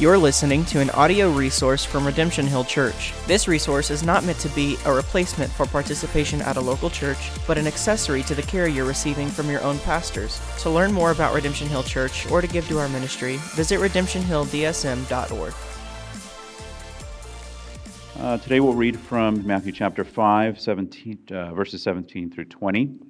You're listening to an audio resource from Redemption Hill Church. This resource is not meant to be a replacement for participation at a local church, but an accessory to the care you're receiving from your own pastors. To learn more about Redemption Hill Church or to give to our ministry, visit redemptionhilldsm.org. Uh, today we'll read from Matthew chapter 5, 17, uh, verses 17 through 20.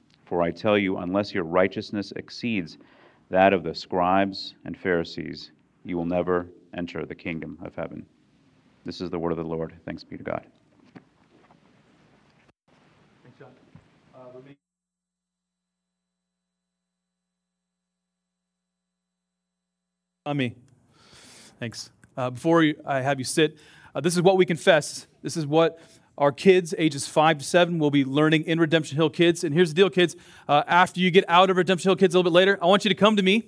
For I tell you, unless your righteousness exceeds that of the scribes and Pharisees, you will never enter the kingdom of heaven. This is the word of the Lord. Thanks be to God. Thanks, John. Uh, On me. Thanks. Uh, before I have you sit, uh, this is what we confess. This is what our kids, ages five to seven, will be learning in Redemption Hill Kids. And here's the deal, kids. Uh, after you get out of Redemption Hill Kids a little bit later, I want you to come to me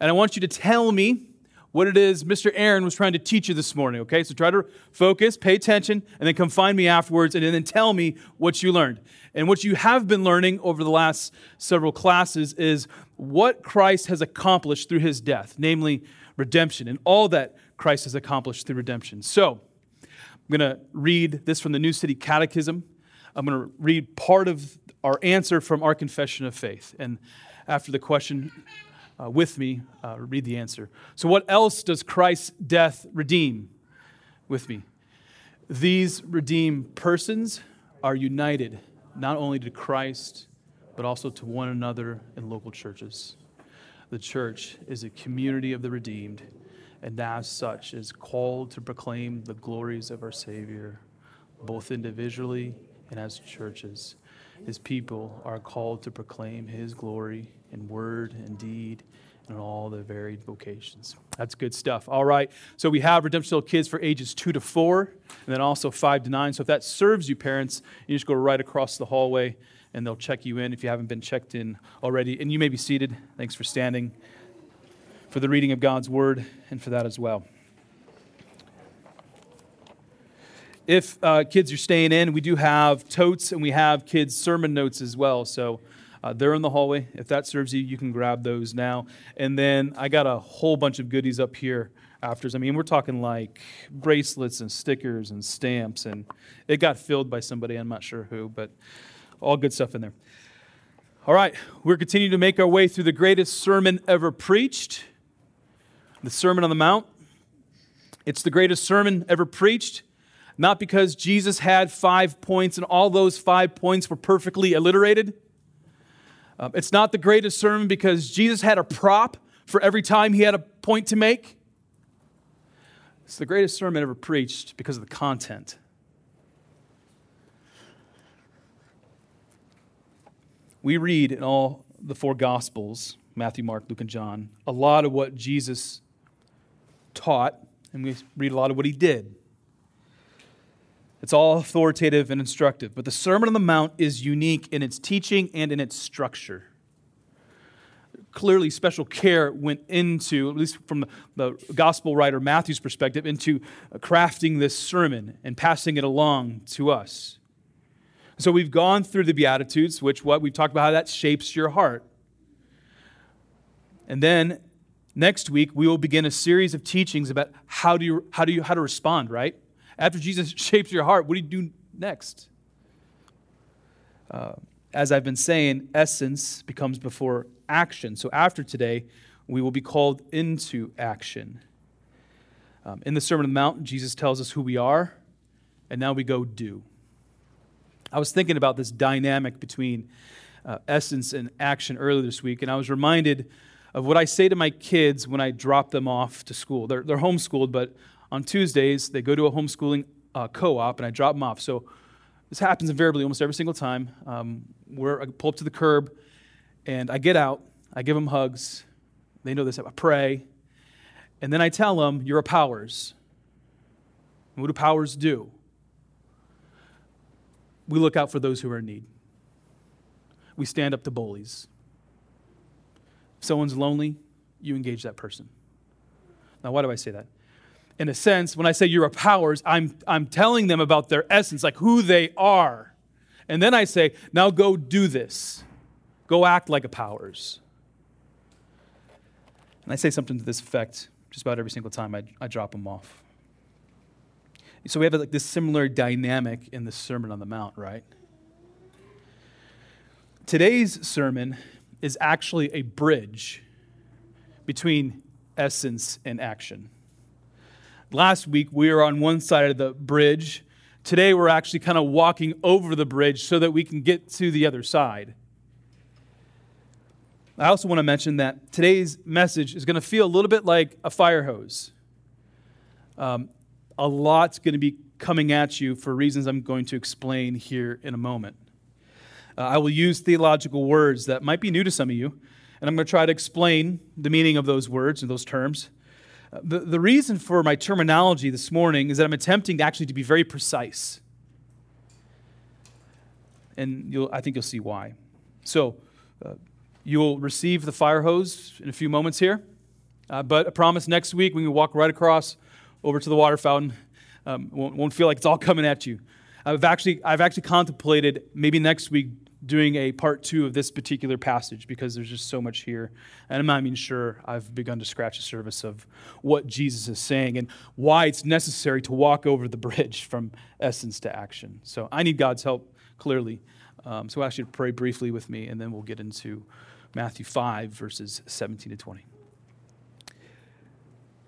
and I want you to tell me what it is Mr. Aaron was trying to teach you this morning, okay? So try to focus, pay attention, and then come find me afterwards and then tell me what you learned. And what you have been learning over the last several classes is what Christ has accomplished through his death, namely redemption, and all that Christ has accomplished through redemption. So, I'm going to read this from the New City Catechism. I'm going to read part of our answer from our confession of faith. And after the question uh, with me, uh, read the answer. So, what else does Christ's death redeem? With me. These redeemed persons are united not only to Christ, but also to one another in local churches. The church is a community of the redeemed and as such is called to proclaim the glories of our Savior, both individually and as churches. His people are called to proclaim His glory in word and deed and all the varied vocations. That's good stuff. All right, so we have Redemption Hill Kids for ages two to four, and then also five to nine. So if that serves you, parents, you just go right across the hallway and they'll check you in if you haven't been checked in already. And you may be seated. Thanks for standing for the reading of God's word and for that as well. If uh, kids are staying in, we do have totes and we have kids' sermon notes as well. So uh, they're in the hallway. If that serves you, you can grab those now. And then I got a whole bunch of goodies up here afters. I mean, we're talking like bracelets and stickers and stamps, and it got filled by somebody, I'm not sure who, but all good stuff in there. All right, we're continuing to make our way through the greatest sermon ever preached the Sermon on the Mount. It's the greatest sermon ever preached, not because Jesus had five points and all those five points were perfectly alliterated. Um, it's not the greatest sermon because Jesus had a prop for every time he had a point to make. It's the greatest sermon ever preached because of the content. We read in all the four Gospels Matthew, Mark, Luke, and John a lot of what Jesus taught, and we read a lot of what he did. It's all authoritative and instructive, but the Sermon on the Mount is unique in its teaching and in its structure. Clearly, special care went into, at least from the gospel writer Matthew's perspective, into crafting this sermon and passing it along to us. So we've gone through the Beatitudes, which what we've talked about how that shapes your heart. And then Next week, we will begin a series of teachings about how do you, how do you, how to respond, right? After Jesus shapes your heart, what do you do next? Uh, as I've been saying, essence becomes before action. So after today, we will be called into action. Um, in the Sermon on the Mount, Jesus tells us who we are, and now we go do. I was thinking about this dynamic between uh, essence and action earlier this week, and I was reminded of what I say to my kids when I drop them off to school. They're, they're homeschooled, but on Tuesdays, they go to a homeschooling uh, co op, and I drop them off. So this happens invariably almost every single time. Um, where I pull up to the curb, and I get out, I give them hugs. They know this. I pray, And then I tell them, You're a powers. And what do powers do? We look out for those who are in need. We stand up to bullies. If someone's lonely, you engage that person. Now, why do I say that? In a sense, when I say you're a powers, I'm, I'm telling them about their essence, like who they are. And then I say, now go do this. Go act like a powers. And I say something to this effect just about every single time I, I drop them off. So we have like this similar dynamic in the Sermon on the Mount, right? Today's sermon is actually a bridge between essence and action. Last week we were on one side of the bridge. Today we're actually kind of walking over the bridge so that we can get to the other side. I also want to mention that today's message is going to feel a little bit like a fire hose. Um, a lot's going to be coming at you for reasons I'm going to explain here in a moment. Uh, I will use theological words that might be new to some of you, and I'm going to try to explain the meaning of those words and those terms. Uh, the, the reason for my terminology this morning is that I'm attempting actually to be very precise. And I think you'll see why. So, uh, you'll receive the fire hose in a few moments here. Uh, but I promise next week we can walk right across over to the water fountain. Um, won't, won't feel like it's all coming at you. I've actually, I've actually contemplated maybe next week doing a part two of this particular passage because there's just so much here. And I'm not even sure I've begun to scratch the surface of what Jesus is saying and why it's necessary to walk over the bridge from essence to action. So I need God's help, clearly. Um, so I ask you to pray briefly with me, and then we'll get into Matthew 5, verses 17 to 20.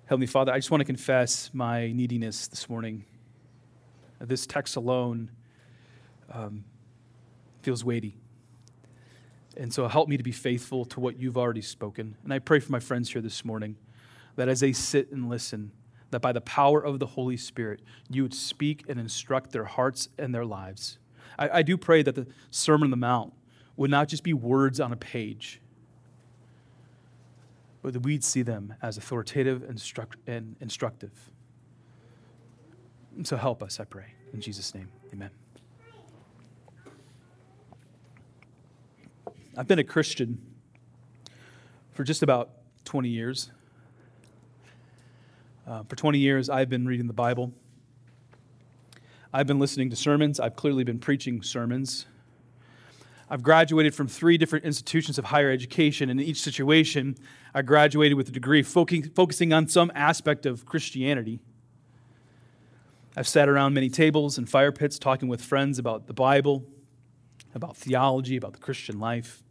Heavenly Father, I just want to confess my neediness this morning. This text alone um, feels weighty. And so help me to be faithful to what you've already spoken. And I pray for my friends here this morning that as they sit and listen, that by the power of the Holy Spirit, you would speak and instruct their hearts and their lives. I, I do pray that the Sermon on the Mount would not just be words on a page, but that we'd see them as authoritative and instructive. So help us, I pray. In Jesus' name, amen. I've been a Christian for just about 20 years. Uh, for 20 years, I've been reading the Bible. I've been listening to sermons. I've clearly been preaching sermons. I've graduated from three different institutions of higher education, and in each situation, I graduated with a degree focusing on some aspect of Christianity. I've sat around many tables and fire pits talking with friends about the Bible, about theology, about the Christian life.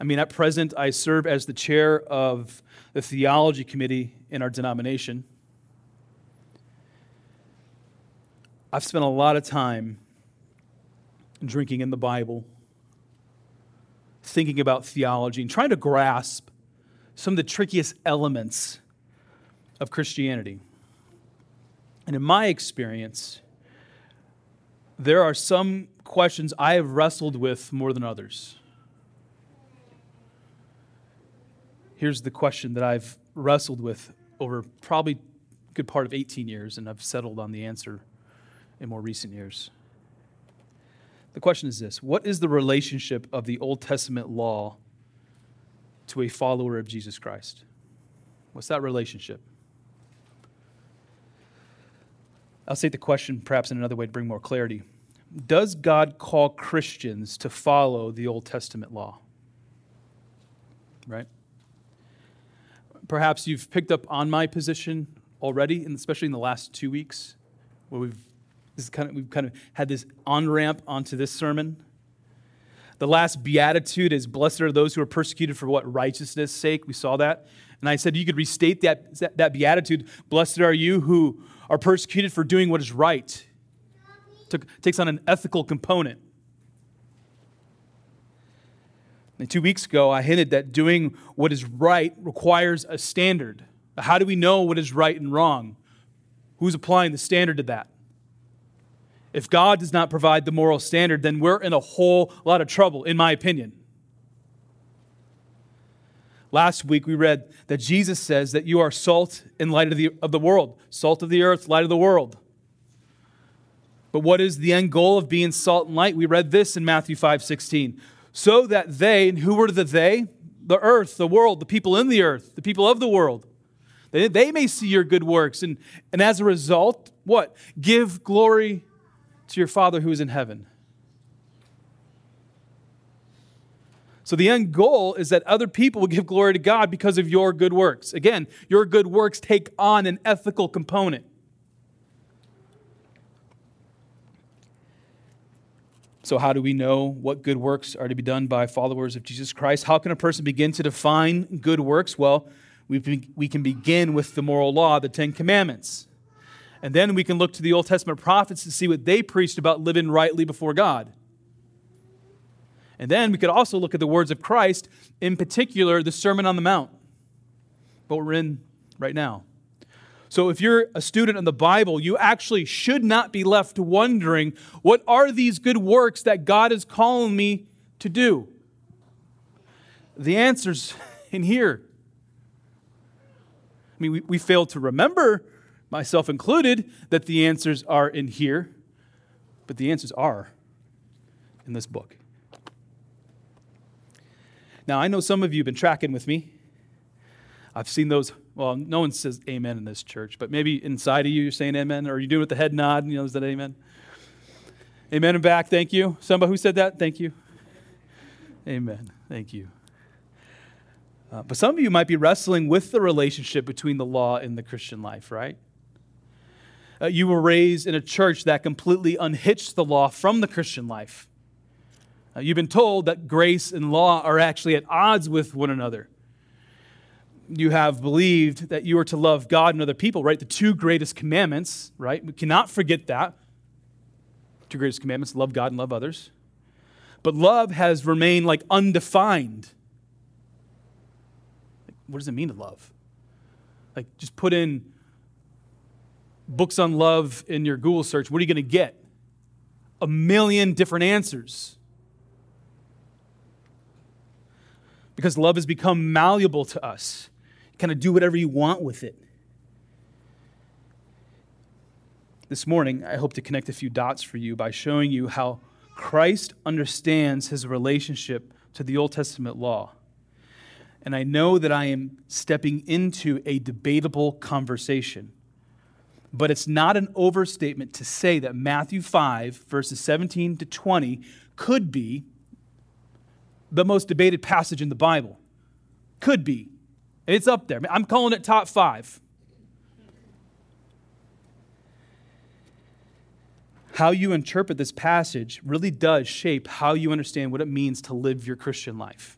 I mean, at present, I serve as the chair of the theology committee in our denomination. I've spent a lot of time drinking in the Bible thinking about theology and trying to grasp some of the trickiest elements of Christianity. And in my experience, there are some questions I have wrestled with more than others. Here's the question that I've wrestled with over probably a good part of 18 years, and I've settled on the answer in more recent years. The question is this What is the relationship of the Old Testament law to a follower of Jesus Christ? What's that relationship? I'll state the question perhaps in another way to bring more clarity. Does God call Christians to follow the Old Testament law? Right? Perhaps you've picked up on my position already, and especially in the last two weeks, where we've kind of, we've kind of had this on ramp onto this sermon. The last beatitude is Blessed are those who are persecuted for what? Righteousness' sake. We saw that. And I said you could restate that, that beatitude Blessed are you who are persecuted for doing what is right. Took, takes on an ethical component. And two weeks ago, I hinted that doing what is right requires a standard. How do we know what is right and wrong? Who's applying the standard to that? If God does not provide the moral standard, then we're in a whole lot of trouble, in my opinion. Last week we read that Jesus says that you are salt and light of the, of the world, salt of the earth, light of the world. But what is the end goal of being salt and light? We read this in Matthew 5 16. So that they, and who were the they? The earth, the world, the people in the earth, the people of the world, they, they may see your good works. And, and as a result, what? Give glory to your Father who is in heaven. So the end goal is that other people will give glory to God because of your good works. Again, your good works take on an ethical component. So, how do we know what good works are to be done by followers of Jesus Christ? How can a person begin to define good works? Well, we, we can begin with the moral law, the Ten Commandments. And then we can look to the Old Testament prophets to see what they preached about living rightly before God. And then we could also look at the words of Christ, in particular, the Sermon on the Mount, what we're in right now. So, if you're a student of the Bible, you actually should not be left wondering what are these good works that God is calling me to do? The answer's in here. I mean, we, we fail to remember, myself included, that the answers are in here, but the answers are in this book. Now, I know some of you have been tracking with me. I've seen those. Well, no one says amen in this church, but maybe inside of you, you're saying amen, or you doing it with the head nod? You know, is that amen? Amen and back. Thank you. Somebody who said that? Thank you. Amen. Thank you. Uh, but some of you might be wrestling with the relationship between the law and the Christian life, right? Uh, you were raised in a church that completely unhitched the law from the Christian life. Uh, you've been told that grace and law are actually at odds with one another. You have believed that you are to love God and other people, right? The two greatest commandments, right? We cannot forget that. Two greatest commandments love God and love others. But love has remained like undefined. Like, What does it mean to love? Like, just put in books on love in your Google search. What are you going to get? A million different answers. because love has become malleable to us. Kind of do whatever you want with it. This morning, I hope to connect a few dots for you by showing you how Christ understands his relationship to the Old Testament law. And I know that I am stepping into a debatable conversation. But it's not an overstatement to say that Matthew 5, verses 17 to 20, could be the most debated passage in the Bible. Could be. It's up there. I'm calling it top five. How you interpret this passage really does shape how you understand what it means to live your Christian life.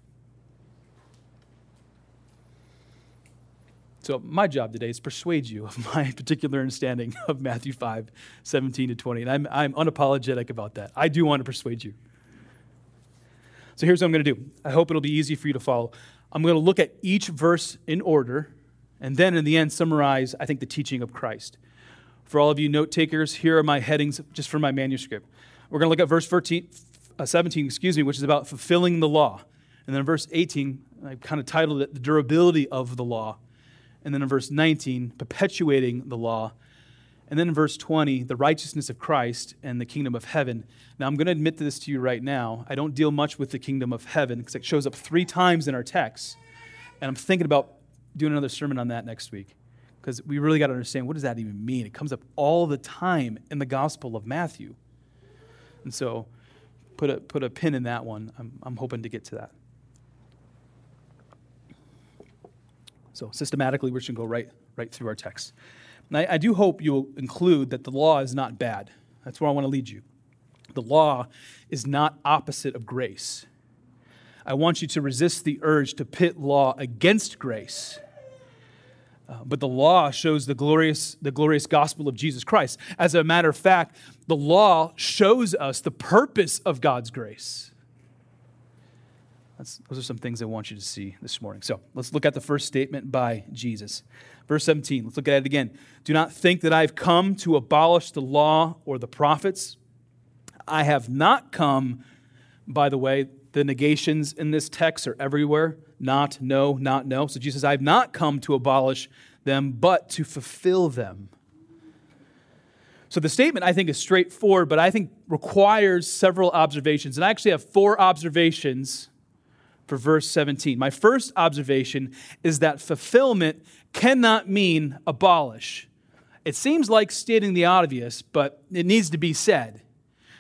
So, my job today is persuade you of my particular understanding of Matthew 5, 17 to 20. And I'm, I'm unapologetic about that. I do want to persuade you. So here's what I'm going to do. I hope it'll be easy for you to follow. I'm going to look at each verse in order, and then in the end, summarize, I think, the teaching of Christ. For all of you note takers, here are my headings just for my manuscript. We're going to look at verse 14, uh, 17, excuse me, which is about fulfilling the law. And then verse 18, I kind of titled it The Durability of the Law. And then in verse 19, Perpetuating the Law. And then in verse 20, the righteousness of Christ and the kingdom of heaven. Now, I'm going to admit this to you right now. I don't deal much with the kingdom of heaven because it shows up three times in our text. And I'm thinking about doing another sermon on that next week because we really got to understand what does that even mean? It comes up all the time in the Gospel of Matthew. And so put a, put a pin in that one. I'm, I'm hoping to get to that. So systematically, we're going to go right, right through our text. And I, I do hope you'll include that the law is not bad. That's where I want to lead you. The law is not opposite of grace. I want you to resist the urge to pit law against grace. Uh, but the law shows the glorious, the glorious gospel of Jesus Christ. As a matter of fact, the law shows us the purpose of God's grace. That's, those are some things I want you to see this morning. So let's look at the first statement by Jesus. Verse 17, let's look at it again. Do not think that I've come to abolish the law or the prophets. I have not come, by the way, the negations in this text are everywhere. not, no, not, no. So Jesus says, I have not come to abolish them, but to fulfill them. So the statement, I think, is straightforward, but I think requires several observations. And I actually have four observations for verse 17. My first observation is that fulfillment cannot mean abolish. It seems like stating the obvious, but it needs to be said.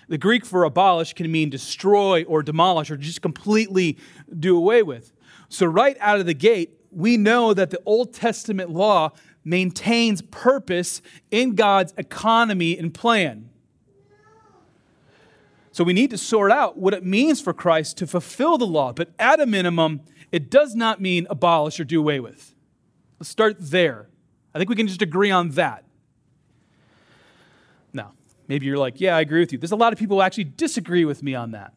The Greek for abolish can mean destroy or demolish or just completely do away with. So, right out of the gate, we know that the Old Testament law maintains purpose in God's economy and plan. So we need to sort out what it means for Christ to fulfill the law, but at a minimum, it does not mean abolish or do away with. Let's start there. I think we can just agree on that. Now, maybe you're like, yeah, I agree with you. There's a lot of people who actually disagree with me on that.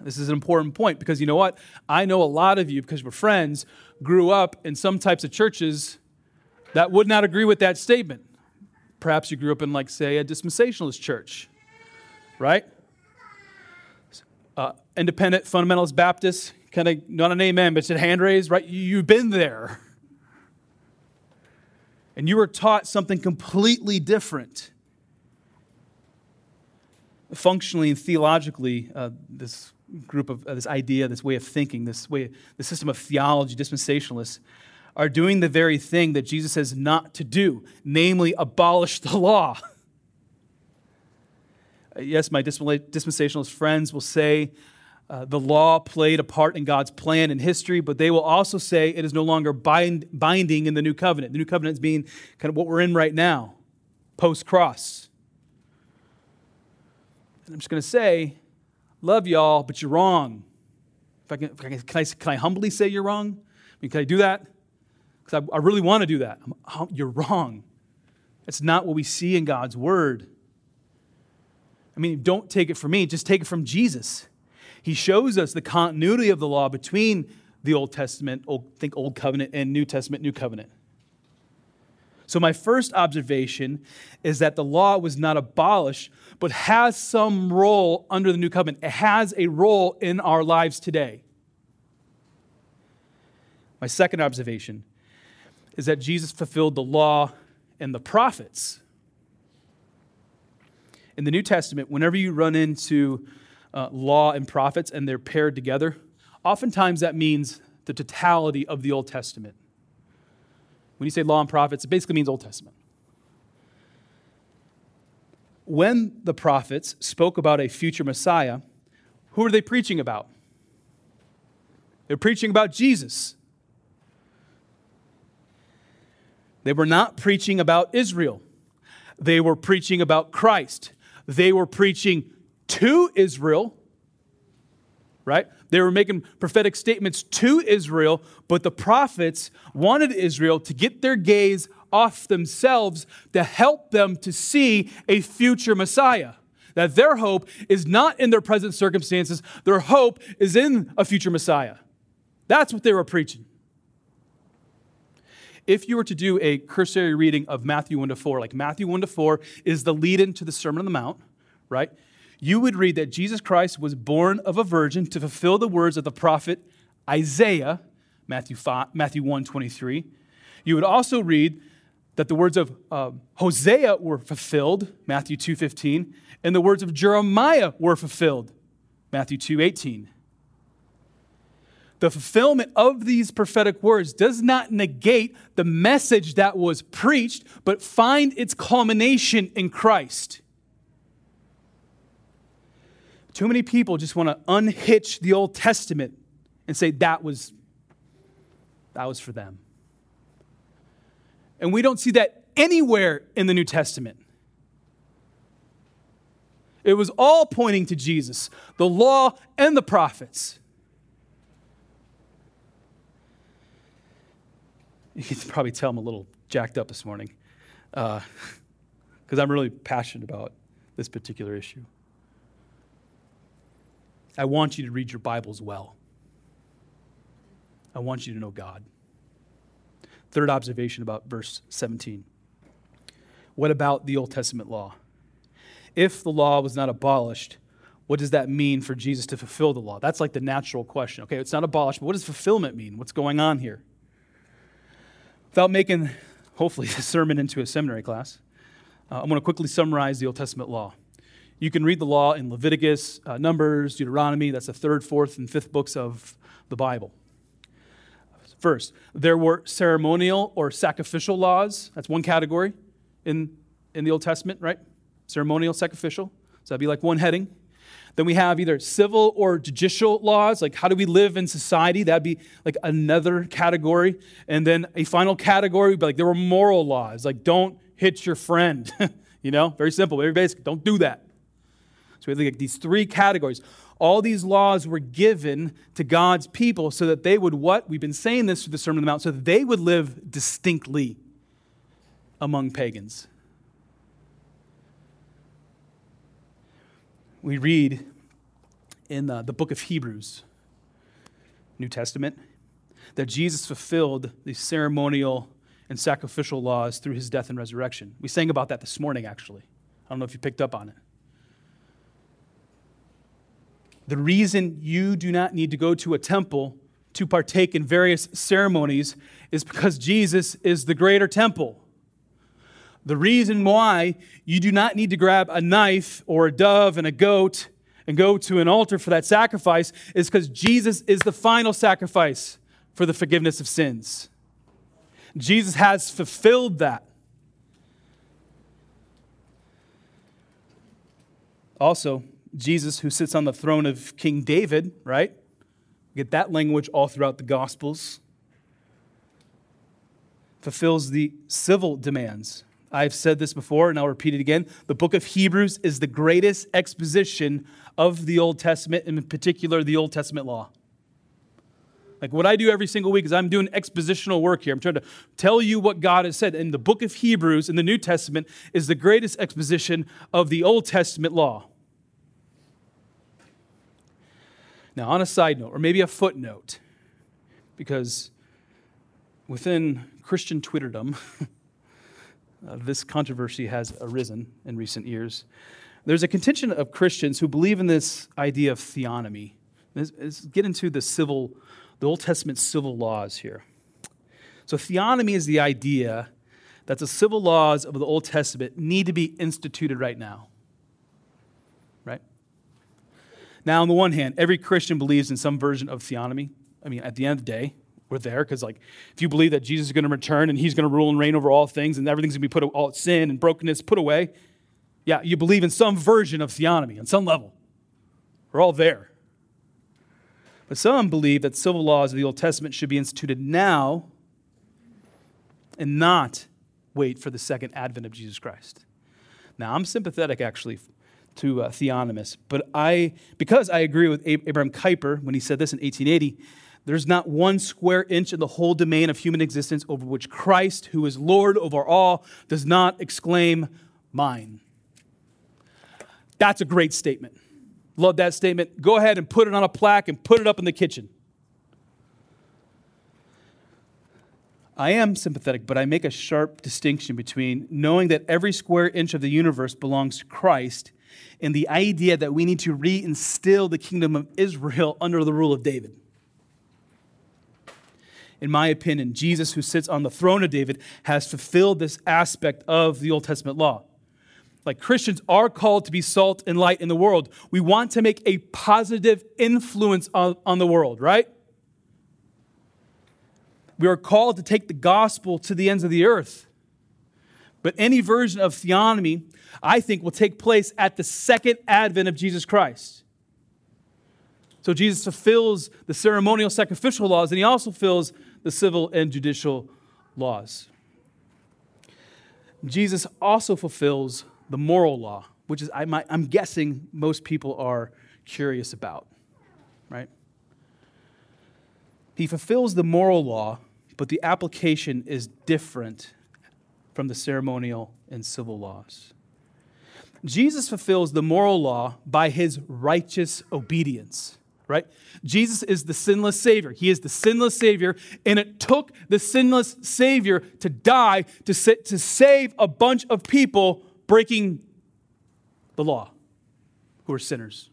This is an important point because you know what? I know a lot of you, because we're friends, grew up in some types of churches that would not agree with that statement. Perhaps you grew up in, like, say, a dispensationalist church, right? Uh, independent fundamentalist Baptist, kind of not an amen, but said hand raised, right? You've been there. And you were taught something completely different. Functionally and theologically, uh, this group of uh, this idea, this way of thinking, this way, the system of theology, dispensationalists, are doing the very thing that Jesus says not to do, namely abolish the law. Yes, my dispensationalist friends will say uh, the law played a part in God's plan and history, but they will also say it is no longer bind, binding in the new covenant. The new covenant is being kind of what we're in right now, post cross. And I'm just going to say love y'all, but you're wrong. If I can, if I can, can, I, can I humbly say you're wrong? I mean, can I do that? Because I, I, really want to do that. I'm, you're wrong. It's not what we see in God's word. I mean, don't take it from me, just take it from Jesus. He shows us the continuity of the law between the Old Testament, old, think Old Covenant, and New Testament, New Covenant. So, my first observation is that the law was not abolished, but has some role under the new covenant. It has a role in our lives today. My second observation is that Jesus fulfilled the law and the prophets. In the New Testament, whenever you run into uh, law and prophets and they're paired together, oftentimes that means the totality of the Old Testament. When you say law and prophets, it basically means Old Testament. When the prophets spoke about a future Messiah, who are they preaching about? They're preaching about Jesus. They were not preaching about Israel. They were preaching about Christ. They were preaching to Israel, right? They were making prophetic statements to Israel, but the prophets wanted Israel to get their gaze off themselves to help them to see a future Messiah. That their hope is not in their present circumstances, their hope is in a future Messiah. That's what they were preaching. If you were to do a cursory reading of Matthew 1 to 4, like Matthew 1 to 4 is the lead in to the Sermon on the Mount, right? you would read that Jesus Christ was born of a virgin to fulfill the words of the prophet Isaiah, Matthew, 5, Matthew 1 23. You would also read that the words of uh, Hosea were fulfilled, Matthew 2 15, and the words of Jeremiah were fulfilled, Matthew 2 18. The fulfillment of these prophetic words does not negate the message that was preached, but find its culmination in Christ. Too many people just want to unhitch the Old Testament and say that was that was for them. And we don't see that anywhere in the New Testament. It was all pointing to Jesus, the law and the prophets. You can probably tell I'm a little jacked up this morning because uh, I'm really passionate about this particular issue. I want you to read your Bibles well. I want you to know God. Third observation about verse 17. What about the Old Testament law? If the law was not abolished, what does that mean for Jesus to fulfill the law? That's like the natural question. Okay, it's not abolished, but what does fulfillment mean? What's going on here? Without making, hopefully, the sermon into a seminary class, uh, I'm going to quickly summarize the Old Testament law. You can read the law in Leviticus, uh, Numbers, Deuteronomy. That's the third, fourth, and fifth books of the Bible. First, there were ceremonial or sacrificial laws. That's one category in, in the Old Testament, right? Ceremonial, sacrificial. So that'd be like one heading. Then we have either civil or judicial laws, like how do we live in society? That'd be like another category. And then a final category would be like there were moral laws, like don't hit your friend. you know, very simple, very basic. Don't do that. So we have like these three categories. All these laws were given to God's people so that they would what? We've been saying this through the Sermon on the Mount, so that they would live distinctly among pagans. We read in the, the book of Hebrews, New Testament, that Jesus fulfilled the ceremonial and sacrificial laws through his death and resurrection. We sang about that this morning, actually. I don't know if you picked up on it. The reason you do not need to go to a temple to partake in various ceremonies is because Jesus is the greater temple. The reason why you do not need to grab a knife or a dove and a goat and go to an altar for that sacrifice is because Jesus is the final sacrifice for the forgiveness of sins. Jesus has fulfilled that. Also, Jesus, who sits on the throne of King David, right? Get that language all throughout the Gospels. Fulfills the civil demands. I've said this before and I'll repeat it again. The book of Hebrews is the greatest exposition of the Old Testament, and in particular, the Old Testament law. Like what I do every single week is I'm doing expositional work here. I'm trying to tell you what God has said. And the book of Hebrews in the New Testament is the greatest exposition of the Old Testament law. Now, on a side note, or maybe a footnote, because within Christian Twitterdom, uh, this controversy has arisen in recent years. There's a contingent of Christians who believe in this idea of theonomy. Let's, let's get into the civil, the Old Testament civil laws here. So, theonomy is the idea that the civil laws of the Old Testament need to be instituted right now. Right? Now, on the one hand, every Christian believes in some version of theonomy. I mean, at the end of the day, we're there because, like, if you believe that Jesus is going to return and he's going to rule and reign over all things and everything's going to be put, all sin and brokenness put away, yeah, you believe in some version of theonomy on some level. We're all there. But some believe that civil laws of the Old Testament should be instituted now and not wait for the second advent of Jesus Christ. Now, I'm sympathetic actually to uh, theonomists. But I, because I agree with Abraham Kuyper when he said this in 1880, there's not one square inch in the whole domain of human existence over which Christ, who is Lord over all, does not exclaim, Mine. That's a great statement. Love that statement. Go ahead and put it on a plaque and put it up in the kitchen. I am sympathetic, but I make a sharp distinction between knowing that every square inch of the universe belongs to Christ and the idea that we need to reinstill the kingdom of Israel under the rule of David. In my opinion, Jesus, who sits on the throne of David, has fulfilled this aspect of the Old Testament law. Like Christians are called to be salt and light in the world. We want to make a positive influence on, on the world, right? We are called to take the gospel to the ends of the earth. But any version of theonomy I think will take place at the second advent of Jesus Christ. So Jesus fulfills the ceremonial sacrificial laws, and he also fulfills the civil and judicial laws. Jesus also fulfills the moral law, which is, I'm guessing, most people are curious about, right? He fulfills the moral law, but the application is different from the ceremonial and civil laws. Jesus fulfills the moral law by his righteous obedience, right? Jesus is the sinless Savior. He is the sinless Savior, and it took the sinless Savior to die to, sa- to save a bunch of people breaking the law who are sinners.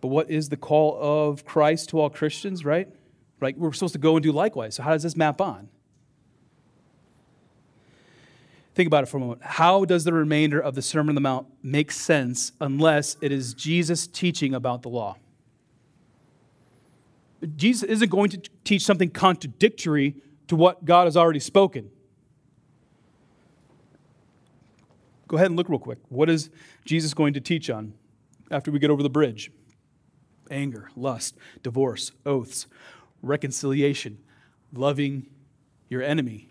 But what is the call of Christ to all Christians, right? Right? We're supposed to go and do likewise. So, how does this map on? Think about it for a moment. How does the remainder of the Sermon on the Mount make sense unless it is Jesus teaching about the law? Jesus isn't going to teach something contradictory to what God has already spoken. Go ahead and look real quick. What is Jesus going to teach on after we get over the bridge? Anger, lust, divorce, oaths, reconciliation, loving your enemy.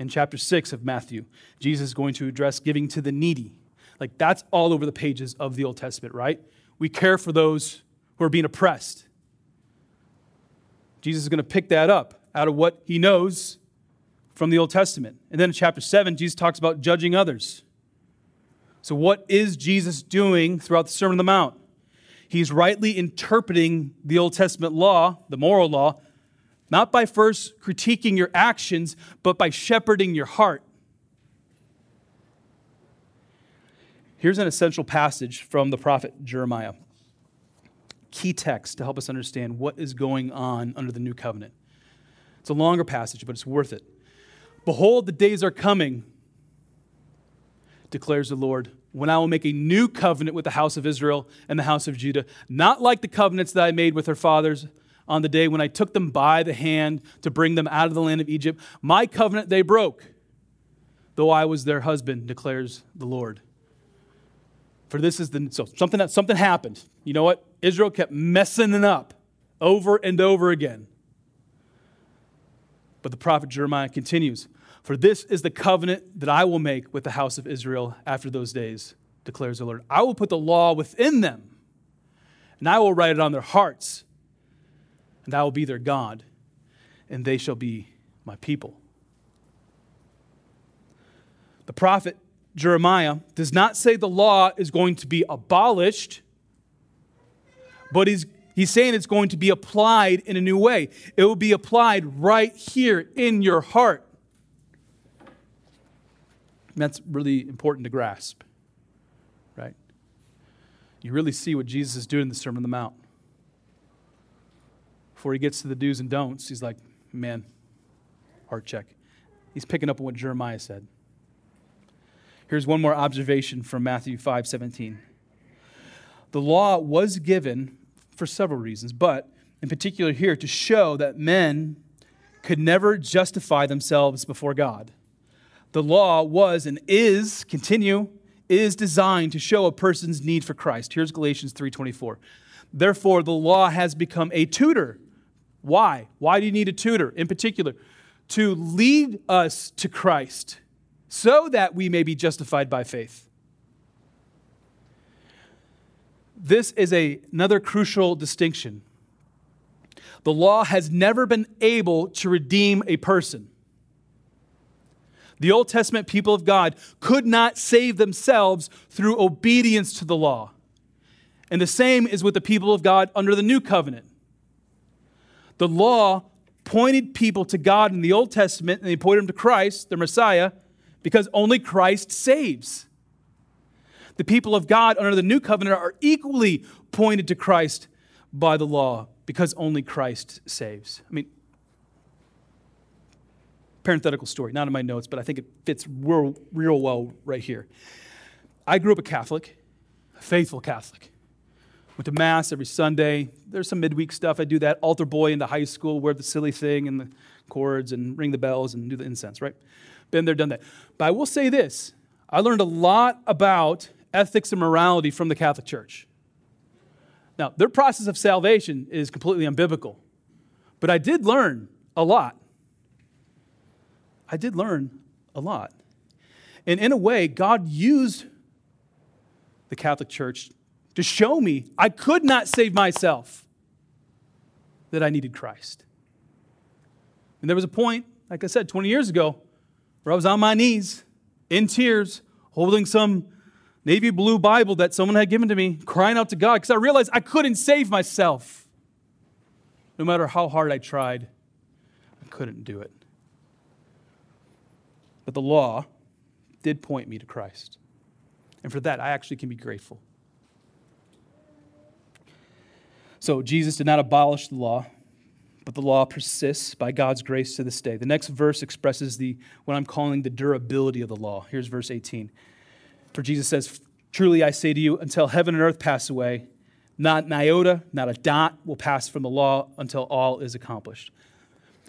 In chapter 6 of Matthew, Jesus is going to address giving to the needy. Like that's all over the pages of the Old Testament, right? We care for those who are being oppressed. Jesus is going to pick that up out of what he knows from the Old Testament. And then in chapter 7, Jesus talks about judging others. So, what is Jesus doing throughout the Sermon on the Mount? He's rightly interpreting the Old Testament law, the moral law, not by first critiquing your actions, but by shepherding your heart. Here's an essential passage from the prophet Jeremiah key text to help us understand what is going on under the new covenant. It's a longer passage, but it's worth it. Behold, the days are coming, declares the Lord, when I will make a new covenant with the house of Israel and the house of Judah, not like the covenants that I made with their fathers on the day when I took them by the hand to bring them out of the land of Egypt. My covenant they broke, though I was their husband, declares the Lord. For this is the so something that something happened. You know what? Israel kept messing it up over and over again. But the prophet Jeremiah continues For this is the covenant that I will make with the house of Israel after those days, declares the Lord. I will put the law within them, and I will write it on their hearts, and I will be their God, and they shall be my people. The prophet Jeremiah does not say the law is going to be abolished but he's, he's saying it's going to be applied in a new way. It will be applied right here in your heart. And that's really important to grasp, right? You really see what Jesus is doing in the Sermon on the Mount. Before he gets to the do's and don'ts, he's like, man, heart check. He's picking up on what Jeremiah said. Here's one more observation from Matthew 5 17. The law was given for several reasons, but in particular here to show that men could never justify themselves before God. The law was and is, continue, is designed to show a person's need for Christ. Here's Galatians 3:24. Therefore the law has become a tutor. Why? Why do you need a tutor? In particular, to lead us to Christ so that we may be justified by faith. This is a, another crucial distinction. The law has never been able to redeem a person. The Old Testament people of God could not save themselves through obedience to the law. And the same is with the people of God under the new covenant. The law pointed people to God in the Old Testament, and they pointed them to Christ, the Messiah, because only Christ saves the people of God under the new covenant are equally pointed to Christ by the law because only Christ saves. I mean, parenthetical story, not in my notes, but I think it fits real, real well right here. I grew up a Catholic, a faithful Catholic. Went to Mass every Sunday. There's some midweek stuff. I do that. Altar boy into high school, wear the silly thing and the cords and ring the bells and do the incense, right? Been there, done that. But I will say this I learned a lot about ethics and morality from the Catholic Church. Now, their process of salvation is completely unbiblical, but I did learn a lot. I did learn a lot. And in a way, God used the Catholic Church to show me I could not save myself, that I needed Christ. And there was a point, like I said, 20 years ago, where I was on my knees in tears, holding some navy blue Bible that someone had given to me, crying out to God because I realized I couldn't save myself. No matter how hard I tried, I couldn't do it. But the law did point me to Christ. And for that, I actually can be grateful. So Jesus did not abolish the law, but the law persists by God's grace to this day. The next verse expresses the what I'm calling the durability of the law. Here's verse 18. For Jesus says, Truly I say to you, until heaven and earth pass away, not an iota, not a dot will pass from the law until all is accomplished.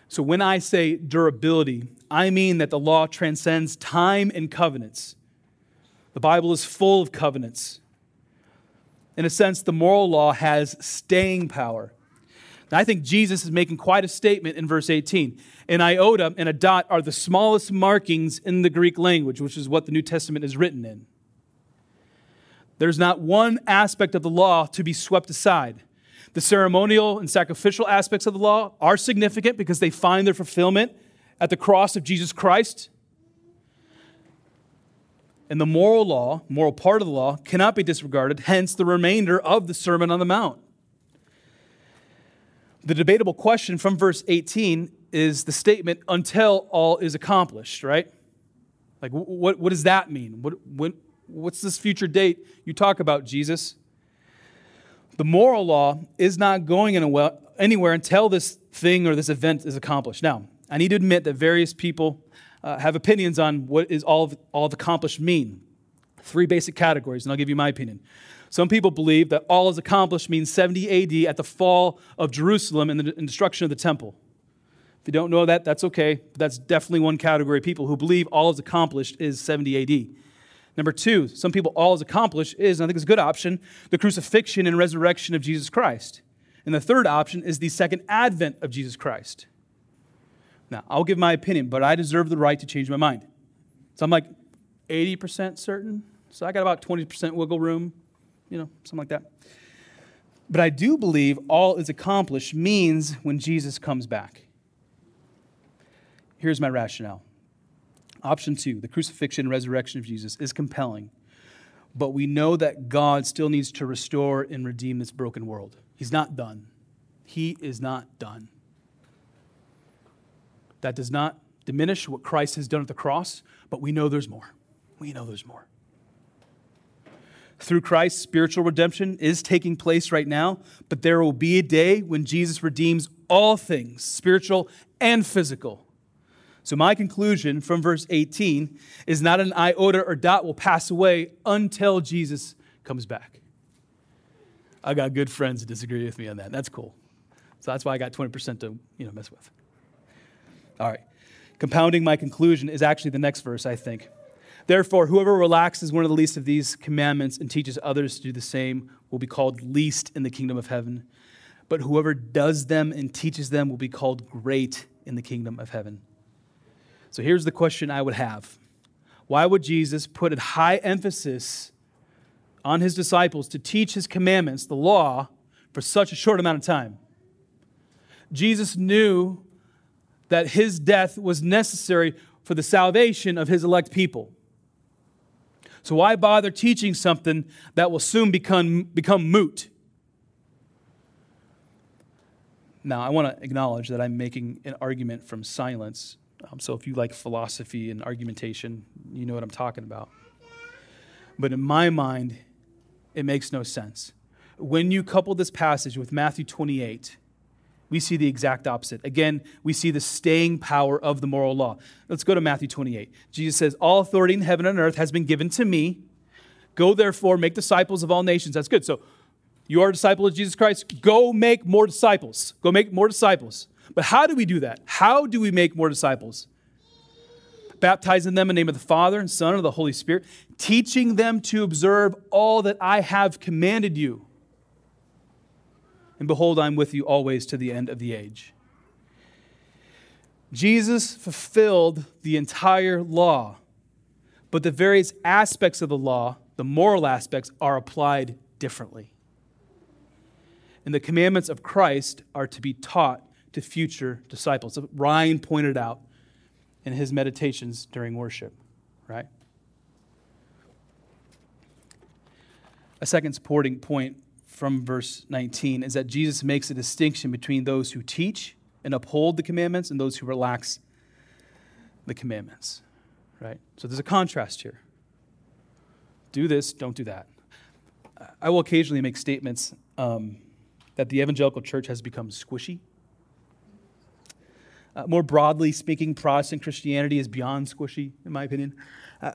So when I say durability, I mean that the law transcends time and covenants. The Bible is full of covenants. In a sense, the moral law has staying power. Now, I think Jesus is making quite a statement in verse 18. An iota and a dot are the smallest markings in the Greek language, which is what the New Testament is written in. There's not one aspect of the law to be swept aside. The ceremonial and sacrificial aspects of the law are significant because they find their fulfillment at the cross of Jesus Christ. And the moral law, moral part of the law, cannot be disregarded, hence the remainder of the Sermon on the Mount. The debatable question from verse 18 is the statement, until all is accomplished, right? Like, what, what does that mean? What, when, What's this future date you talk about, Jesus? The moral law is not going anywhere until this thing or this event is accomplished. Now, I need to admit that various people uh, have opinions on what is all of, all of accomplished mean. Three basic categories, and I'll give you my opinion. Some people believe that all is accomplished means 70 AD at the fall of Jerusalem and the destruction of the temple. If you don't know that, that's okay. But that's definitely one category of people who believe all is accomplished is 70 AD. Number two, some people all is accomplished is, and I think it's a good option, the crucifixion and resurrection of Jesus Christ. And the third option is the second advent of Jesus Christ. Now, I'll give my opinion, but I deserve the right to change my mind. So I'm like 80% certain. So I got about 20% wiggle room, you know, something like that. But I do believe all is accomplished means when Jesus comes back. Here's my rationale. Option two, the crucifixion and resurrection of Jesus, is compelling, but we know that God still needs to restore and redeem this broken world. He's not done. He is not done. That does not diminish what Christ has done at the cross, but we know there's more. We know there's more. Through Christ, spiritual redemption is taking place right now, but there will be a day when Jesus redeems all things, spiritual and physical. So, my conclusion from verse 18 is not an iota or dot will pass away until Jesus comes back. I got good friends that disagree with me on that. That's cool. So, that's why I got 20% to you know, mess with. All right. Compounding my conclusion is actually the next verse, I think. Therefore, whoever relaxes one of the least of these commandments and teaches others to do the same will be called least in the kingdom of heaven. But whoever does them and teaches them will be called great in the kingdom of heaven. So here's the question I would have Why would Jesus put a high emphasis on his disciples to teach his commandments, the law, for such a short amount of time? Jesus knew that his death was necessary for the salvation of his elect people. So why bother teaching something that will soon become, become moot? Now, I want to acknowledge that I'm making an argument from silence um, so if you like philosophy and argumentation, you know what I'm talking about. But in my mind, it makes no sense. When you couple this passage with Matthew 28, we see the exact opposite. Again, we see the staying power of the moral law. Let's go to Matthew 28. Jesus says, All authority in heaven and earth has been given to me. Go therefore, make disciples of all nations. That's good. So you are a disciple of Jesus Christ. Go make more disciples. Go make more disciples. But how do we do that? How do we make more disciples? Baptizing them in the name of the Father and Son and the Holy Spirit, teaching them to observe all that I have commanded you. And behold, I'm with you always to the end of the age. Jesus fulfilled the entire law, but the various aspects of the law, the moral aspects, are applied differently. And the commandments of Christ are to be taught to future disciples. Ryan pointed out in his meditations during worship, right? A second supporting point from verse 19 is that Jesus makes a distinction between those who teach and uphold the commandments and those who relax the commandments, right? So there's a contrast here. Do this, don't do that. I will occasionally make statements um, that the evangelical church has become squishy. Uh, more broadly speaking, Protestant Christianity is beyond squishy, in my opinion. Uh,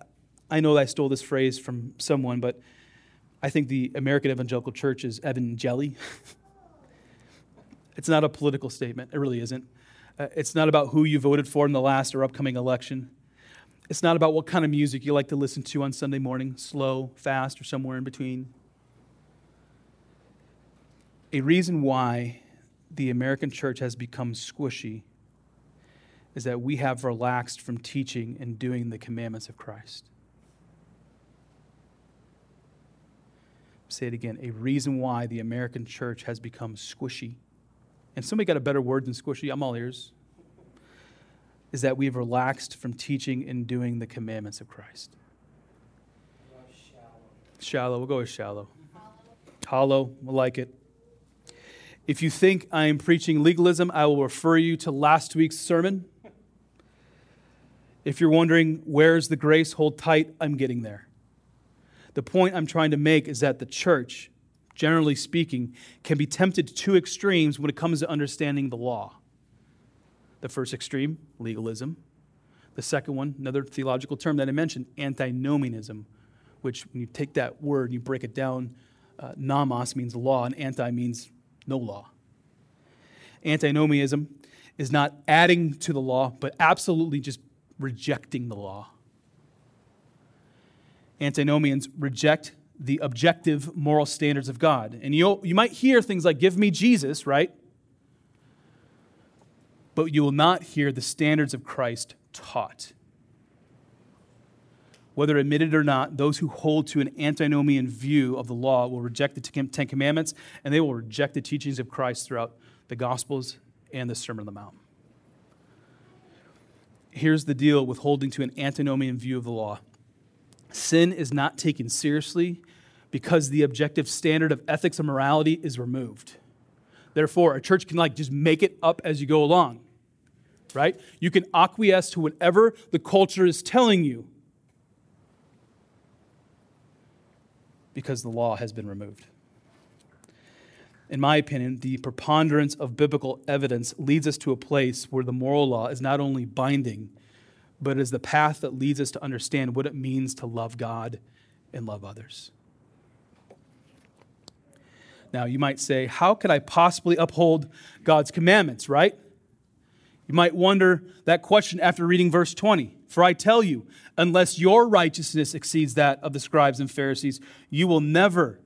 I know I stole this phrase from someone, but I think the American evangelical church is Evan Jelly. it's not a political statement, it really isn't. Uh, it's not about who you voted for in the last or upcoming election. It's not about what kind of music you like to listen to on Sunday morning, slow, fast, or somewhere in between. A reason why the American church has become squishy is that we have relaxed from teaching and doing the commandments of Christ. Say it again. A reason why the American church has become squishy. And somebody got a better word than squishy? I'm all ears. Is that we've relaxed from teaching and doing the commandments of Christ. Shallow. shallow. We'll go with shallow. Hollow. We'll like it. If you think I am preaching legalism, I will refer you to last week's sermon. If you're wondering, where's the grace, hold tight, I'm getting there. The point I'm trying to make is that the church, generally speaking, can be tempted to two extremes when it comes to understanding the law. The first extreme, legalism. The second one, another theological term that I mentioned, antinomianism, which when you take that word and you break it down, uh, nomos means law and anti means no law. Antinomianism is not adding to the law, but absolutely just rejecting the law. Antinomians reject the objective moral standards of God. And you you might hear things like, Give me Jesus, right? But you will not hear the standards of Christ taught. Whether admitted or not, those who hold to an antinomian view of the law will reject the Ten Commandments and they will reject the teachings of Christ throughout the Gospels and the Sermon on the Mount. Here's the deal with holding to an antinomian view of the law sin is not taken seriously because the objective standard of ethics and morality is removed. Therefore, a church can like just make it up as you go along. Right? You can acquiesce to whatever the culture is telling you because the law has been removed. In my opinion, the preponderance of biblical evidence leads us to a place where the moral law is not only binding, but it is the path that leads us to understand what it means to love God and love others. Now, you might say, How could I possibly uphold God's commandments, right? You might wonder that question after reading verse 20. For I tell you, unless your righteousness exceeds that of the scribes and Pharisees, you will never,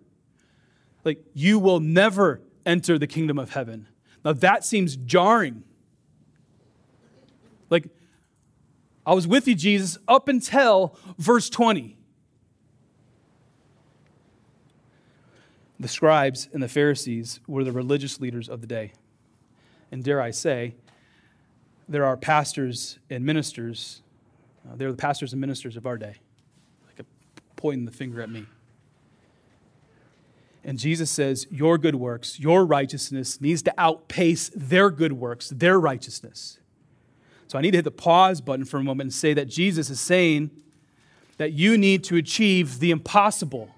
like, you will never enter the kingdom of heaven. Now that seems jarring. Like, I was with you, Jesus, up until verse 20. The scribes and the Pharisees were the religious leaders of the day. And dare I say, there are pastors and ministers uh, they're the pastors and ministers of our day, like a pointing the finger at me. And Jesus says, Your good works, your righteousness needs to outpace their good works, their righteousness. So I need to hit the pause button for a moment and say that Jesus is saying that you need to achieve the impossible.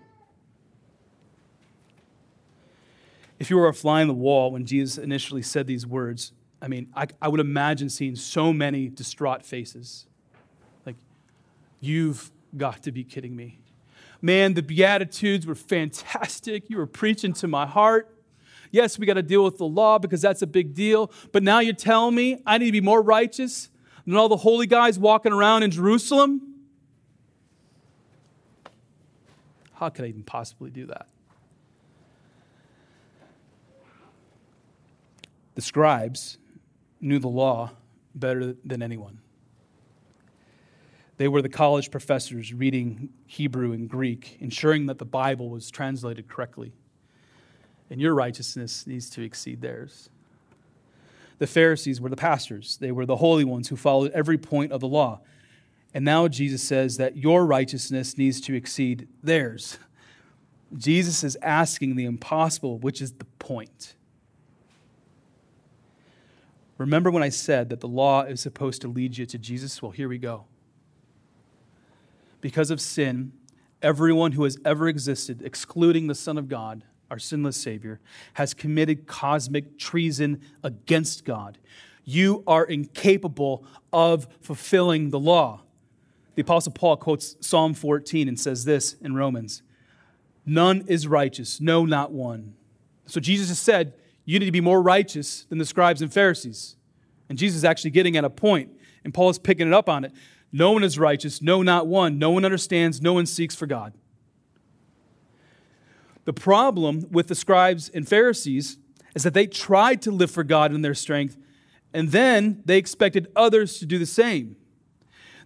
If you were a fly on the wall when Jesus initially said these words, I mean, I, I would imagine seeing so many distraught faces. Like, you've got to be kidding me. Man, the Beatitudes were fantastic. You were preaching to my heart. Yes, we got to deal with the law because that's a big deal. But now you're telling me I need to be more righteous than all the holy guys walking around in Jerusalem? How could I even possibly do that? The scribes knew the law better than anyone. They were the college professors reading Hebrew and Greek, ensuring that the Bible was translated correctly. And your righteousness needs to exceed theirs. The Pharisees were the pastors, they were the holy ones who followed every point of the law. And now Jesus says that your righteousness needs to exceed theirs. Jesus is asking the impossible, which is the point. Remember when I said that the law is supposed to lead you to Jesus? Well, here we go because of sin, everyone who has ever existed, excluding the Son of God, our sinless Savior, has committed cosmic treason against God. You are incapable of fulfilling the law. The Apostle Paul quotes Psalm 14 and says this in Romans None is righteous, no, not one. So Jesus has said, You need to be more righteous than the scribes and Pharisees. And Jesus is actually getting at a point, and Paul is picking it up on it. No one is righteous, no, not one. No one understands, no one seeks for God. The problem with the scribes and Pharisees is that they tried to live for God in their strength, and then they expected others to do the same.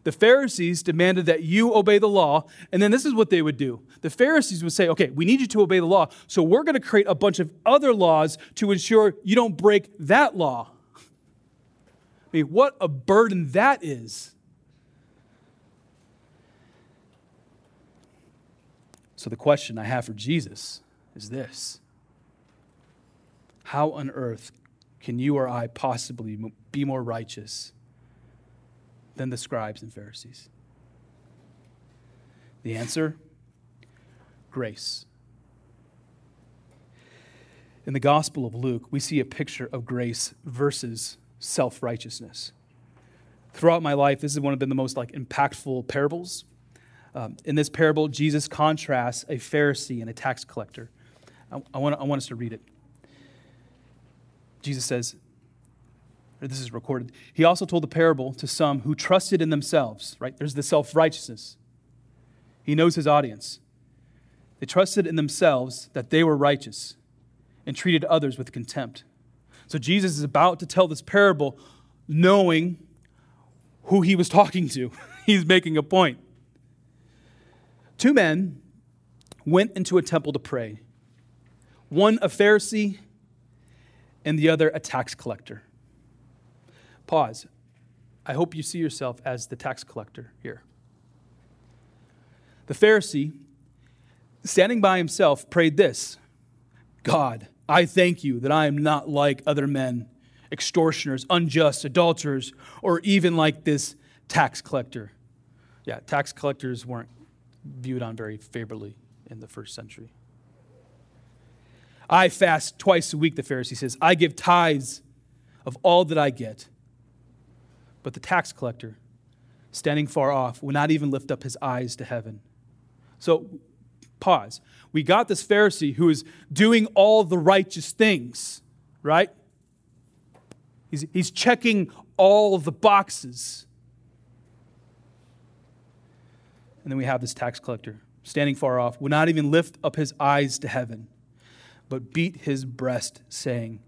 The Pharisees demanded that you obey the law, and then this is what they would do. The Pharisees would say, okay, we need you to obey the law, so we're going to create a bunch of other laws to ensure you don't break that law. I mean, what a burden that is. So, the question I have for Jesus is this How on earth can you or I possibly be more righteous than the scribes and Pharisees? The answer grace. In the Gospel of Luke, we see a picture of grace versus self righteousness. Throughout my life, this has one of the most like impactful parables um, in this parable, Jesus contrasts a Pharisee and a tax collector. I, I, want, I want us to read it. Jesus says, this is recorded. He also told the parable to some who trusted in themselves, right? There's the self righteousness. He knows his audience. They trusted in themselves that they were righteous and treated others with contempt. So Jesus is about to tell this parable knowing who he was talking to. He's making a point. Two men went into a temple to pray one a Pharisee and the other a tax collector. Pause. I hope you see yourself as the tax collector here. The Pharisee, standing by himself, prayed this God, I thank you that I am not like other men, extortioners, unjust, adulterers, or even like this tax collector. Yeah, tax collectors weren't viewed on very favorably in the first century. I fast twice a week, the Pharisee says. I give tithes of all that I get. But the tax collector, standing far off, would not even lift up his eyes to heaven. So, pause. We got this Pharisee who is doing all the righteous things, right? He's, he's checking all the boxes. And then we have this tax collector standing far off, would not even lift up his eyes to heaven, but beat his breast, saying,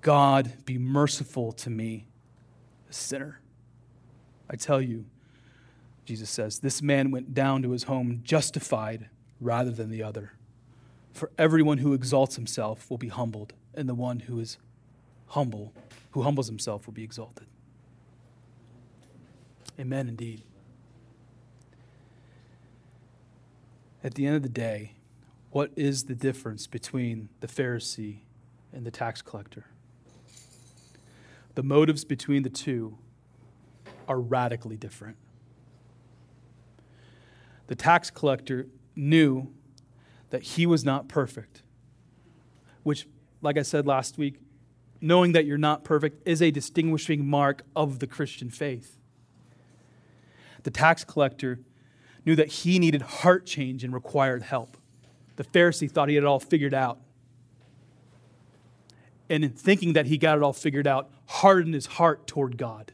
God, be merciful to me, a sinner. I tell you, Jesus says, this man went down to his home justified rather than the other. For everyone who exalts himself will be humbled, and the one who is humble, who humbles himself, will be exalted. Amen, indeed. At the end of the day, what is the difference between the Pharisee and the tax collector? The motives between the two are radically different. The tax collector knew that he was not perfect, which, like I said last week, knowing that you're not perfect is a distinguishing mark of the Christian faith. The tax collector knew that he needed heart change and required help. The Pharisee thought he had it all figured out. And in thinking that he got it all figured out, hardened his heart toward God.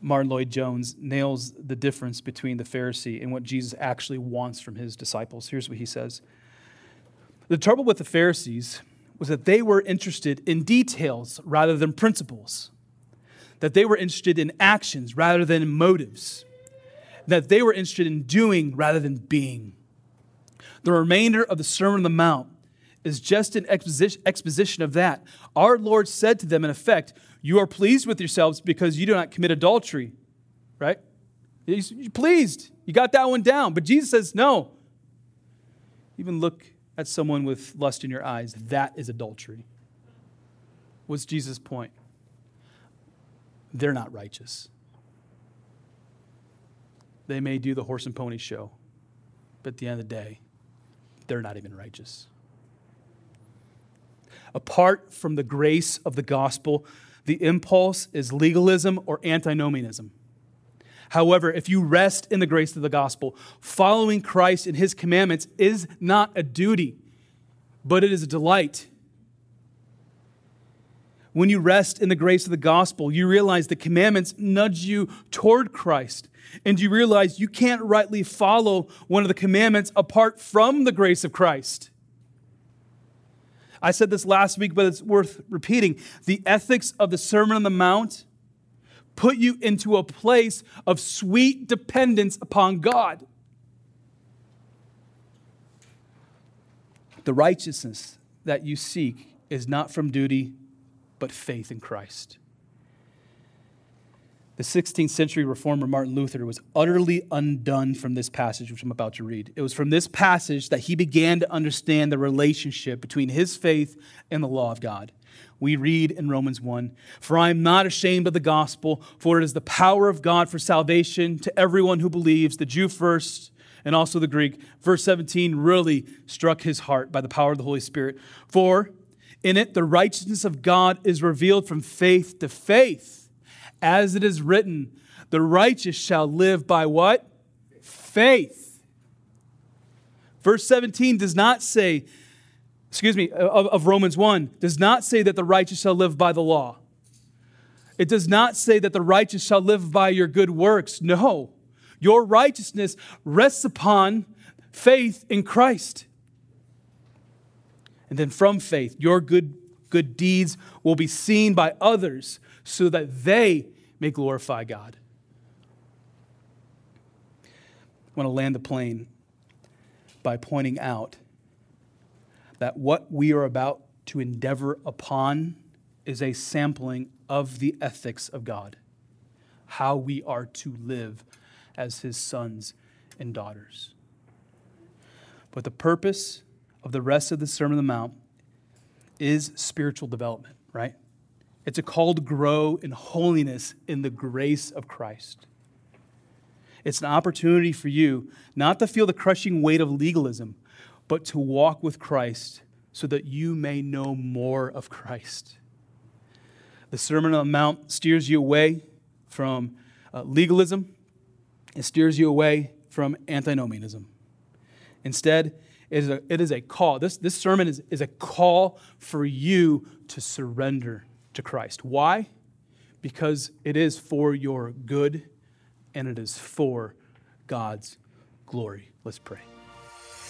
Martyn Lloyd-Jones nails the difference between the Pharisee and what Jesus actually wants from his disciples. Here's what he says The trouble with the Pharisees was that they were interested in details rather than principles that they were interested in actions rather than motives, that they were interested in doing rather than being. The remainder of the Sermon on the Mount is just an exposition of that. Our Lord said to them, in effect, You are pleased with yourselves because you do not commit adultery, right? You're pleased. You got that one down. But Jesus says, No. Even look at someone with lust in your eyes. That is adultery. What's Jesus' point? They're not righteous. They may do the horse and pony show, but at the end of the day, they're not even righteous. Apart from the grace of the gospel, the impulse is legalism or antinomianism. However, if you rest in the grace of the gospel, following Christ and his commandments is not a duty, but it is a delight. When you rest in the grace of the gospel, you realize the commandments nudge you toward Christ. And you realize you can't rightly follow one of the commandments apart from the grace of Christ. I said this last week, but it's worth repeating. The ethics of the Sermon on the Mount put you into a place of sweet dependence upon God. The righteousness that you seek is not from duty, but faith in Christ. The 16th century reformer Martin Luther was utterly undone from this passage, which I'm about to read. It was from this passage that he began to understand the relationship between his faith and the law of God. We read in Romans 1 For I am not ashamed of the gospel, for it is the power of God for salvation to everyone who believes, the Jew first and also the Greek. Verse 17 really struck his heart by the power of the Holy Spirit. For in it, the righteousness of God is revealed from faith to faith as it is written, the righteous shall live by what? Faith. Verse 17 does not say, excuse me, of, of, Romans 1, does not say that the righteous shall live by the law. It does not say that the righteous shall live by your good works. No. Your righteousness rests upon faith in Christ. And then from faith, your good, good deeds will be seen by others so that they may glorify God. I want to land the plane by pointing out that what we are about to endeavor upon is a sampling of the ethics of God, how we are to live as his sons and daughters. But the purpose of the rest of the Sermon on the Mount is spiritual development, right? It's a call to grow in holiness in the grace of Christ. It's an opportunity for you not to feel the crushing weight of legalism, but to walk with Christ so that you may know more of Christ. The Sermon on the Mount steers you away from uh, legalism, it steers you away from antinomianism. Instead, it is a, it is a call. This, this sermon is, is a call for you to surrender to Christ. Why? Because it is for your good and it is for God's glory. Let's pray.